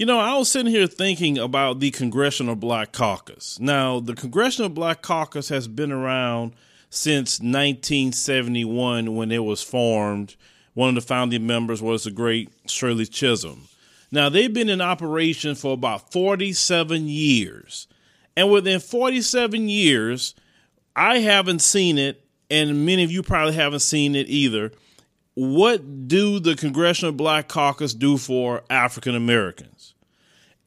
You know, I was sitting here thinking about the Congressional Black Caucus. Now, the Congressional Black Caucus has been around since 1971 when it was formed. One of the founding members was the great Shirley Chisholm. Now, they've been in operation for about 47 years. And within 47 years, I haven't seen it, and many of you probably haven't seen it either. What do the Congressional Black Caucus do for African Americans?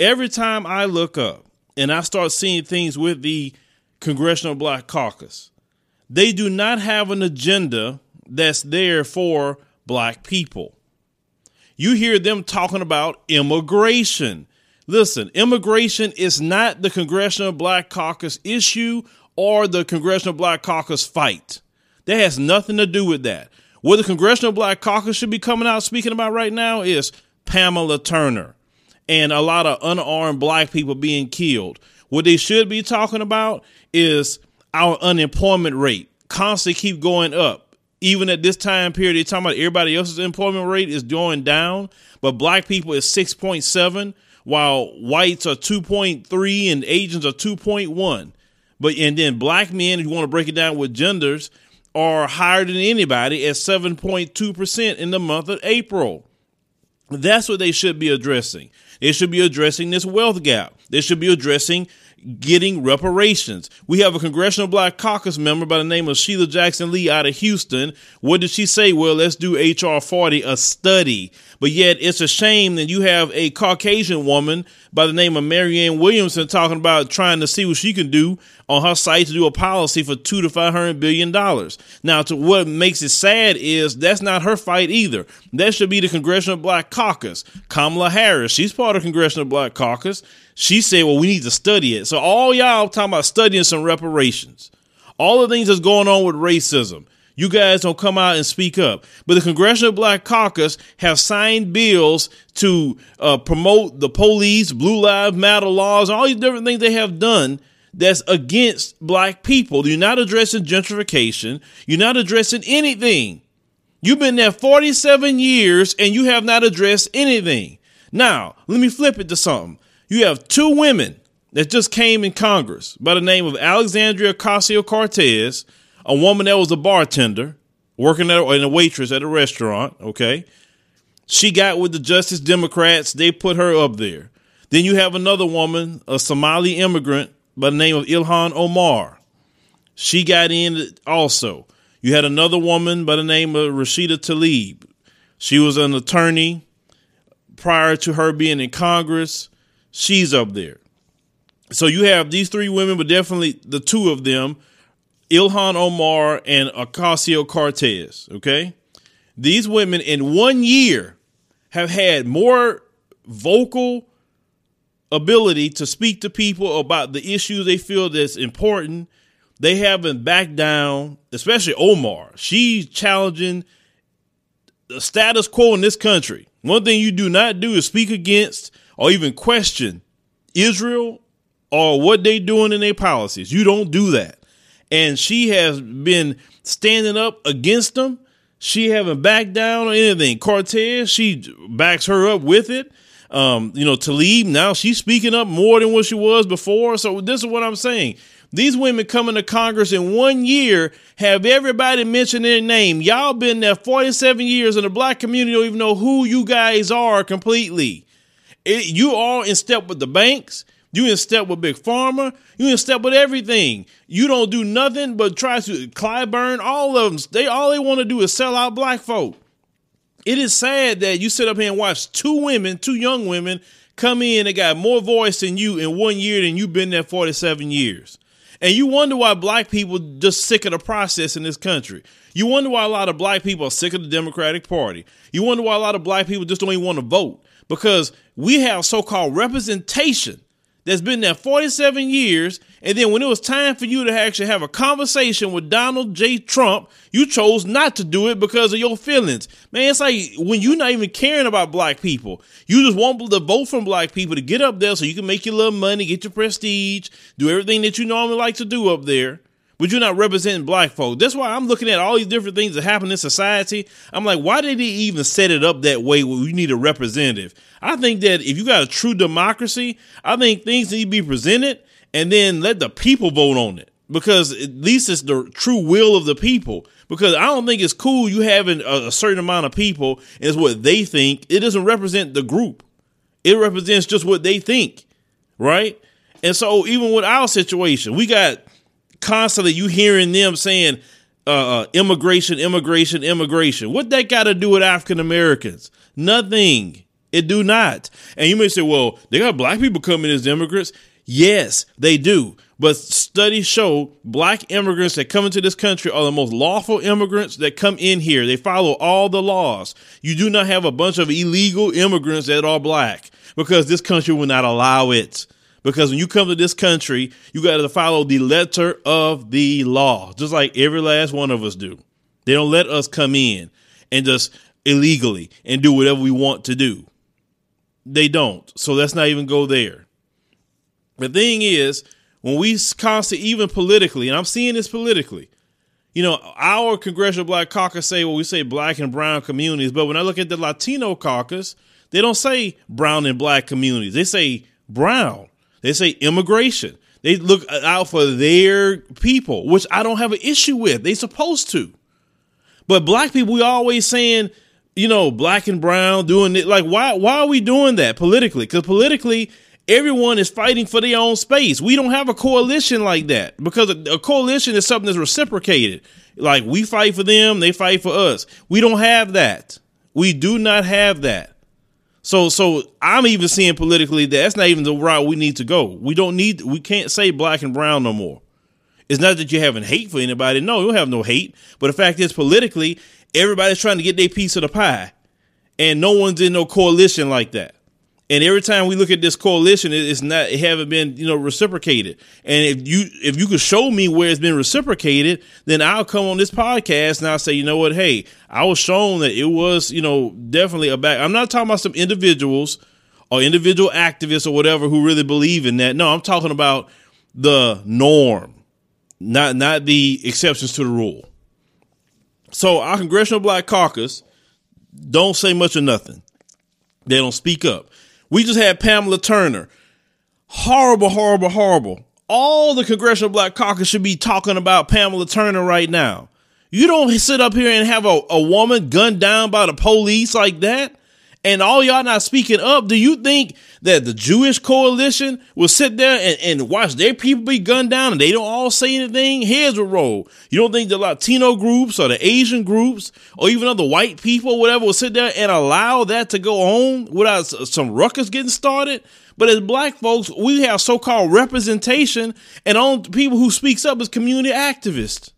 Every time I look up and I start seeing things with the Congressional Black Caucus, they do not have an agenda that's there for black people. You hear them talking about immigration. Listen, immigration is not the Congressional Black Caucus issue or the Congressional Black Caucus fight. That has nothing to do with that. What the Congressional Black Caucus should be coming out speaking about right now is Pamela Turner and a lot of unarmed black people being killed. What they should be talking about is our unemployment rate constantly keep going up. Even at this time period, they're talking about everybody else's employment rate is going down, but black people is 6.7, while whites are 2.3 and Asians are 2.1. But and then black men, if you want to break it down with genders, are higher than anybody at 7.2% in the month of April. That's what they should be addressing. They should be addressing this wealth gap. They should be addressing getting reparations. We have a Congressional Black Caucus member by the name of Sheila Jackson Lee out of Houston. What did she say? Well, let's do HR 40, a study. But yet it's a shame that you have a Caucasian woman by the name of Marianne Williamson talking about trying to see what she can do on her site to do a policy for two to five hundred billion dollars. Now, to what makes it sad is that's not her fight either. That should be the Congressional Black Caucus. Kamala Harris, she's part of Congressional Black Caucus. She said, "Well, we need to study it." So all y'all talking about studying some reparations, all the things that's going on with racism. You guys don't come out and speak up. But the Congressional Black Caucus have signed bills to uh, promote the police, Blue Lives Matter laws, all these different things they have done that's against black people. You're not addressing gentrification. You're not addressing anything. You've been there 47 years and you have not addressed anything. Now, let me flip it to something. You have two women that just came in Congress by the name of Alexandria Ocasio Cortez, a woman that was a bartender working at, and a waitress at a restaurant. Okay. She got with the Justice Democrats. They put her up there. Then you have another woman, a Somali immigrant by the name of Ilhan Omar. She got in also. You had another woman by the name of Rashida Tlaib. She was an attorney prior to her being in Congress. She's up there. So you have these three women, but definitely the two of them, Ilhan Omar and Ocasio Cortez. Okay. These women in one year have had more vocal ability to speak to people about the issues they feel that's important. They haven't backed down, especially Omar. She's challenging the status quo in this country. One thing you do not do is speak against or even question Israel or what they doing in their policies. You don't do that. And she has been standing up against them. She haven't backed down or anything. Cortez, she backs her up with it. Um, you know, Tlaib, now she's speaking up more than what she was before. So this is what I'm saying. These women coming to Congress in one year have everybody mention their name. Y'all been there 47 years and the black community don't even know who you guys are completely. It, you are in step with the banks. You in step with Big Pharma. You in step with everything. You don't do nothing but try to Clyburn. All of them. They all they want to do is sell out black folk. It is sad that you sit up here and watch two women, two young women, come in and got more voice than you in one year than you've been there 47 years. And you wonder why black people just sick of the process in this country. You wonder why a lot of black people are sick of the Democratic Party. You wonder why a lot of black people just don't even want to vote because we have so called representation that's been there 47 years. And then when it was time for you to actually have a conversation with Donald J. Trump, you chose not to do it because of your feelings. Man, it's like when you're not even caring about black people, you just want the vote from black people to get up there so you can make your little money, get your prestige, do everything that you normally like to do up there but you're not representing black folk. That's why I'm looking at all these different things that happen in society. I'm like, why did they even set it up that way where you need a representative? I think that if you got a true democracy, I think things need to be presented and then let the people vote on it because at least it's the true will of the people. Because I don't think it's cool you having a, a certain amount of people it's what they think. It doesn't represent the group. It represents just what they think, right? And so even with our situation, we got constantly you hearing them saying uh, uh, immigration, immigration, immigration. What that got to do with African Americans? Nothing. It do not. And you may say, well, they got black people coming as immigrants. Yes, they do. But studies show black immigrants that come into this country are the most lawful immigrants that come in here. They follow all the laws. You do not have a bunch of illegal immigrants that are black because this country will not allow it. Because when you come to this country, you got to follow the letter of the law, just like every last one of us do. They don't let us come in and just illegally and do whatever we want to do. They don't. So let's not even go there. The thing is, when we constantly, even politically, and I'm seeing this politically, you know, our Congressional Black Caucus say, well, we say black and brown communities, but when I look at the Latino caucus, they don't say brown and black communities. They say brown. They say immigration. They look out for their people, which I don't have an issue with. They supposed to. But black people, we always saying, you know, black and brown doing it. Like, why why are we doing that politically? Because politically, everyone is fighting for their own space. We don't have a coalition like that because a, a coalition is something that's reciprocated. Like we fight for them, they fight for us. We don't have that. We do not have that. So so I'm even seeing politically that that's not even the route we need to go. We don't need we can't say black and brown no more. It's not that you're having hate for anybody. No, you don't have no hate. But the fact is politically, everybody's trying to get their piece of the pie. And no one's in no coalition like that. And every time we look at this coalition, it's not it haven't been you know reciprocated. And if you if you could show me where it's been reciprocated, then I'll come on this podcast and I'll say, you know what, hey, I was shown that it was you know definitely a back. I'm not talking about some individuals or individual activists or whatever who really believe in that. No, I'm talking about the norm, not not the exceptions to the rule. So our Congressional Black Caucus don't say much or nothing. They don't speak up. We just had Pamela Turner. Horrible, horrible, horrible. All the Congressional Black Caucus should be talking about Pamela Turner right now. You don't sit up here and have a, a woman gunned down by the police like that and all y'all not speaking up, do you think that the Jewish coalition will sit there and, and watch their people be gunned down and they don't all say anything? Heads will roll. You don't think the Latino groups or the Asian groups or even other white people, whatever, will sit there and allow that to go on without some ruckus getting started? But as black folks, we have so-called representation and only people who speaks up is community activists.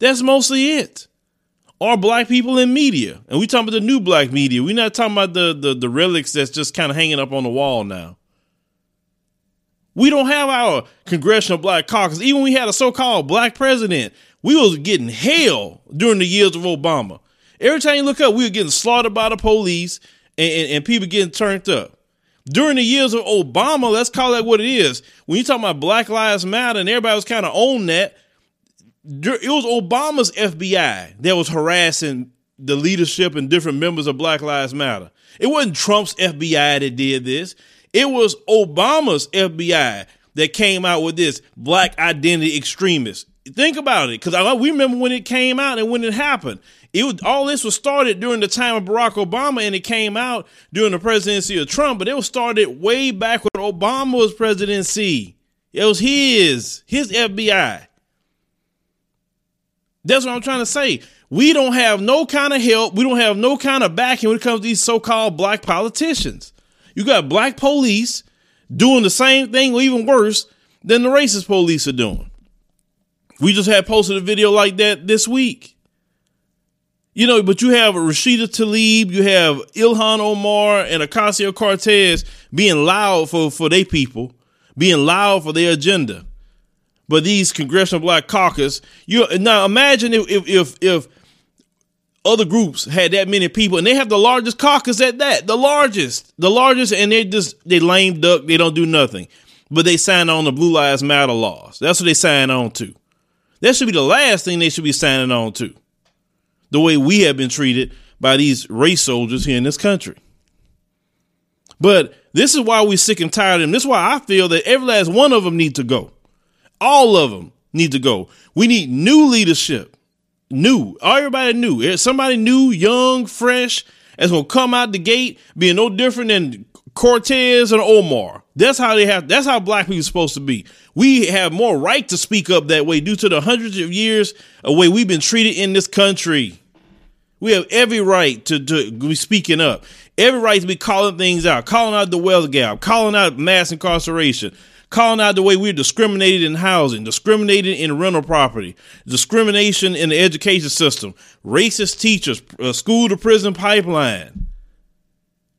That's mostly it are black people in media. And we talking about the new black media. We're not talking about the, the, the relics that's just kind of hanging up on the wall now. We don't have our congressional black caucus. Even we had a so-called black president, we was getting hell during the years of Obama. Every time you look up, we were getting slaughtered by the police and, and, and people getting turned up. During the years of Obama, let's call that what it is. When you talk about Black Lives Matter and everybody was kind of on that, it was Obama's FBI that was harassing the leadership and different members of Black Lives Matter. It wasn't Trump's FBI that did this. It was Obama's FBI that came out with this black identity extremist. Think about it, because we remember when it came out and when it happened. It was all this was started during the time of Barack Obama, and it came out during the presidency of Trump. But it was started way back when Obama was presidency. It was his his FBI. That's what I'm trying to say. We don't have no kind of help. We don't have no kind of backing when it comes to these so-called black politicians. You got black police doing the same thing or even worse than the racist police are doing. We just had posted a video like that this week. You know, but you have Rashida Tlaib, you have Ilhan Omar and Ocasio Cortez being loud for, for their people, being loud for their agenda. But these congressional black caucus, you now imagine if if if, if other groups had that many people and they have the largest caucus at that, the largest, the largest, and they just they lame duck, they don't do nothing. But they sign on the Blue Lives Matter laws. That's what they sign on to. That should be the last thing they should be signing on to the way we have been treated by these race soldiers here in this country. But this is why we're sick and tired of them. This is why I feel that every last one of them need to go. All of them need to go. We need new leadership. New. Everybody new. Eh, somebody new, young, fresh, that's gonna come out the gate being no different than Cortez and Omar. That's how they have that's how black people are supposed to be. We have more right to speak up that way due to the hundreds of years of way we've been treated in this country. We have every right to, to be speaking up, every right to be calling things out, calling out the wealth gap, calling out mass incarceration, calling out the way we're discriminated in housing, discriminated in rental property, discrimination in the education system, racist teachers, uh, school to prison pipeline.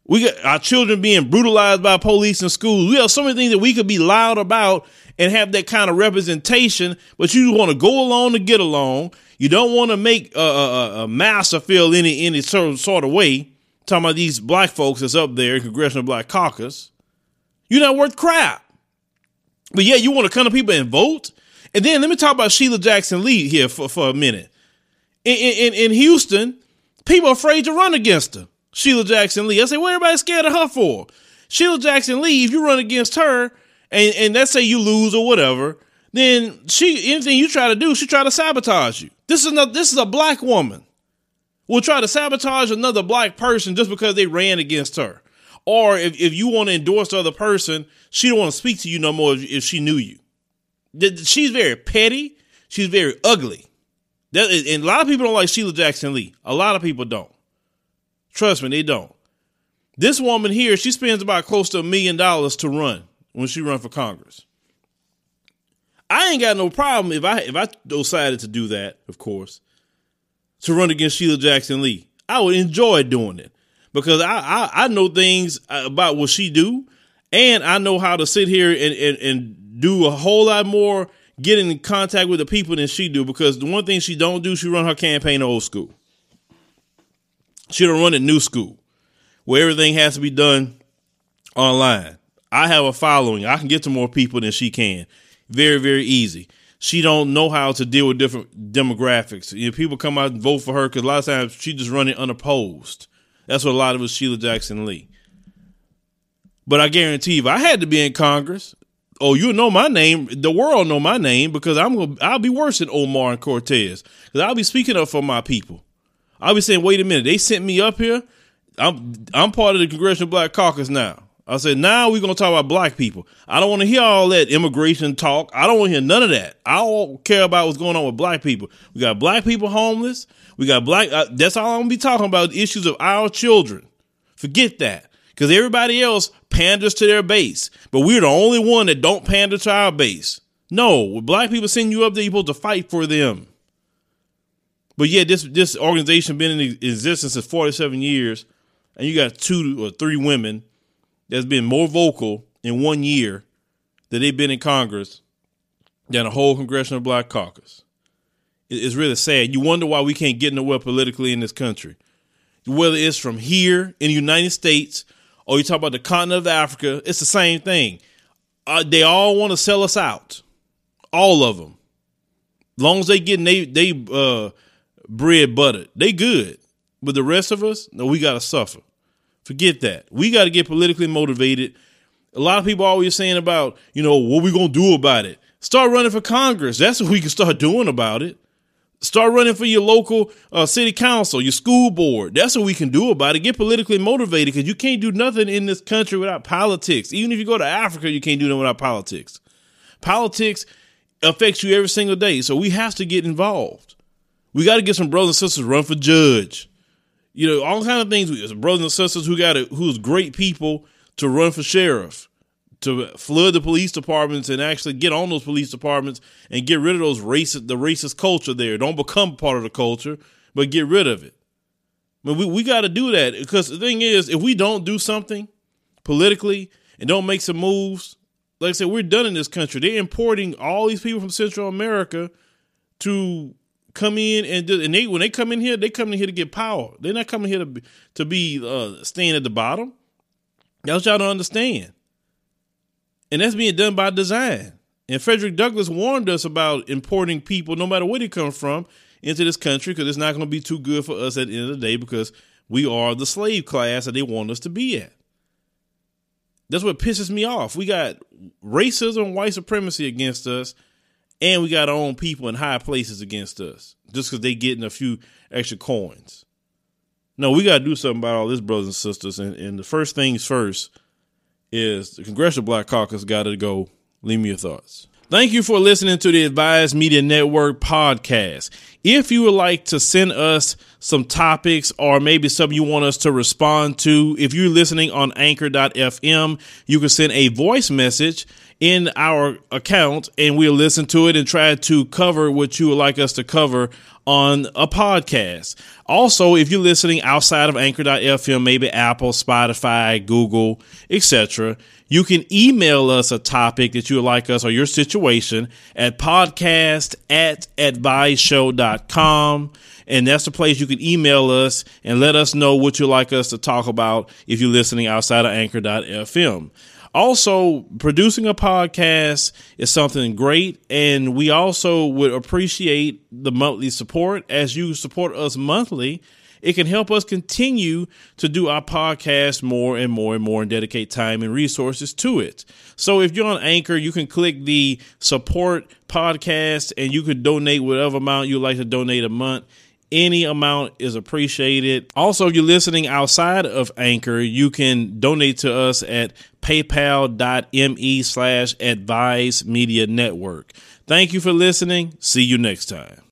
We got our children being brutalized by police in schools. We have so many things that we could be loud about and have that kind of representation, but you want to go along to get along. You don't want to make a, a, a master feel any any sort, sort of way. Talking about these black folks that's up there in Congressional Black Caucus. You're not worth crap. But yeah, you want to come to people and vote. And then let me talk about Sheila Jackson Lee here for, for a minute. In, in, in Houston, people are afraid to run against her. Sheila Jackson Lee. I say, what everybody scared of her for? Sheila Jackson Lee, if you run against her, and, and let's say you lose or whatever, then she anything you try to do, she try to sabotage you. This is not this is a black woman. Will try to sabotage another black person just because they ran against her. Or if, if you want to endorse the other person, she don't want to speak to you no more if she knew you. She's very petty. She's very ugly. That, and a lot of people don't like Sheila Jackson Lee. A lot of people don't. Trust me, they don't. This woman here, she spends about close to a million dollars to run when she run for Congress. I ain't got no problem if I if I decided to do that, of course, to run against Sheila Jackson Lee. I would enjoy doing it because I I, I know things about what she do, and I know how to sit here and, and and do a whole lot more getting in contact with the people than she do. Because the one thing she don't do, she run her campaign old school. She don't run it new school, where everything has to be done online. I have a following. I can get to more people than she can. Very, very easy. She don't know how to deal with different demographics. You know, people come out and vote for her because a lot of times she just running unopposed. That's what a lot of was Sheila Jackson Lee. But I guarantee if I had to be in Congress, oh, you know my name. The world know my name because I'm gonna I'll be worse than Omar and Cortez because I'll be speaking up for my people. I'll be saying, wait a minute, they sent me up here. I'm I'm part of the Congressional Black Caucus now. I said, now we're gonna talk about black people. I don't want to hear all that immigration talk. I don't want to hear none of that. I don't care about what's going on with black people. We got black people homeless. We got black. Uh, that's all I'm gonna be talking about. Issues of our children. Forget that, because everybody else panders to their base, but we're the only one that don't pander to our base. No, when black people send you up there, you're supposed to fight for them. But yeah, this this organization been in existence for 47 years, and you got two or three women that's been more vocal in one year that they've been in Congress than a whole congressional black caucus. It's really sad. You wonder why we can't get nowhere politically in this country. Whether it's from here in the United States or you talk about the continent of Africa, it's the same thing. Uh, they all want to sell us out. All of them. As long as they getting they they uh, bread buttered, they good. But the rest of us, no, we gotta suffer. Forget that. We got to get politically motivated. A lot of people always saying about, you know, what we going to do about it. Start running for Congress. That's what we can start doing about it. Start running for your local uh, city council, your school board. That's what we can do about it. Get politically motivated because you can't do nothing in this country without politics. Even if you go to Africa, you can't do nothing without politics. Politics affects you every single day. So we have to get involved. We got to get some brothers and sisters run for judge you know, all kind of things. Brothers and sisters who got it, who's great people to run for sheriff, to flood the police departments and actually get on those police departments and get rid of those racist, the racist culture there. Don't become part of the culture, but get rid of it. Mean, we, we got to do that because the thing is, if we don't do something politically and don't make some moves, like I said, we're done in this country. They're importing all these people from Central America to come in and do, and they when they come in here, they come in here to get power. They're not coming here to be, to be uh, staying at the bottom. That's y'all don't understand, and that's being done by design. And Frederick Douglass warned us about importing people, no matter where they come from, into this country because it's not going to be too good for us at the end of the day because we are the slave class that they want us to be at. That's what pisses me off. We got racism white supremacy against us, and we got our own people in high places against us just because they getting a few extra coins. No, we got to do something about all this, brothers and sisters. And, and the first things first is the Congressional Black Caucus got to go. Leave me your thoughts. Thank you for listening to the Advised Media Network podcast. If you would like to send us some topics or maybe something you want us to respond to, if you're listening on anchor.fm, you can send a voice message in our account and we'll listen to it and try to cover what you would like us to cover on a podcast. Also, if you're listening outside of anchor.fm, maybe Apple, Spotify, Google, etc., you can email us a topic that you would like us or your situation at podcast at adviseshow.com. And that's the place you can email us and let us know what you'd like us to talk about if you're listening outside of anchor.fm. Also, producing a podcast is something great, and we also would appreciate the monthly support as you support us monthly. It can help us continue to do our podcast more and more and more and dedicate time and resources to it. So if you're on Anchor, you can click the support podcast and you could donate whatever amount you'd like to donate a month. Any amount is appreciated. Also, if you're listening outside of Anchor, you can donate to us at paypal.me slash advise media network. Thank you for listening. See you next time.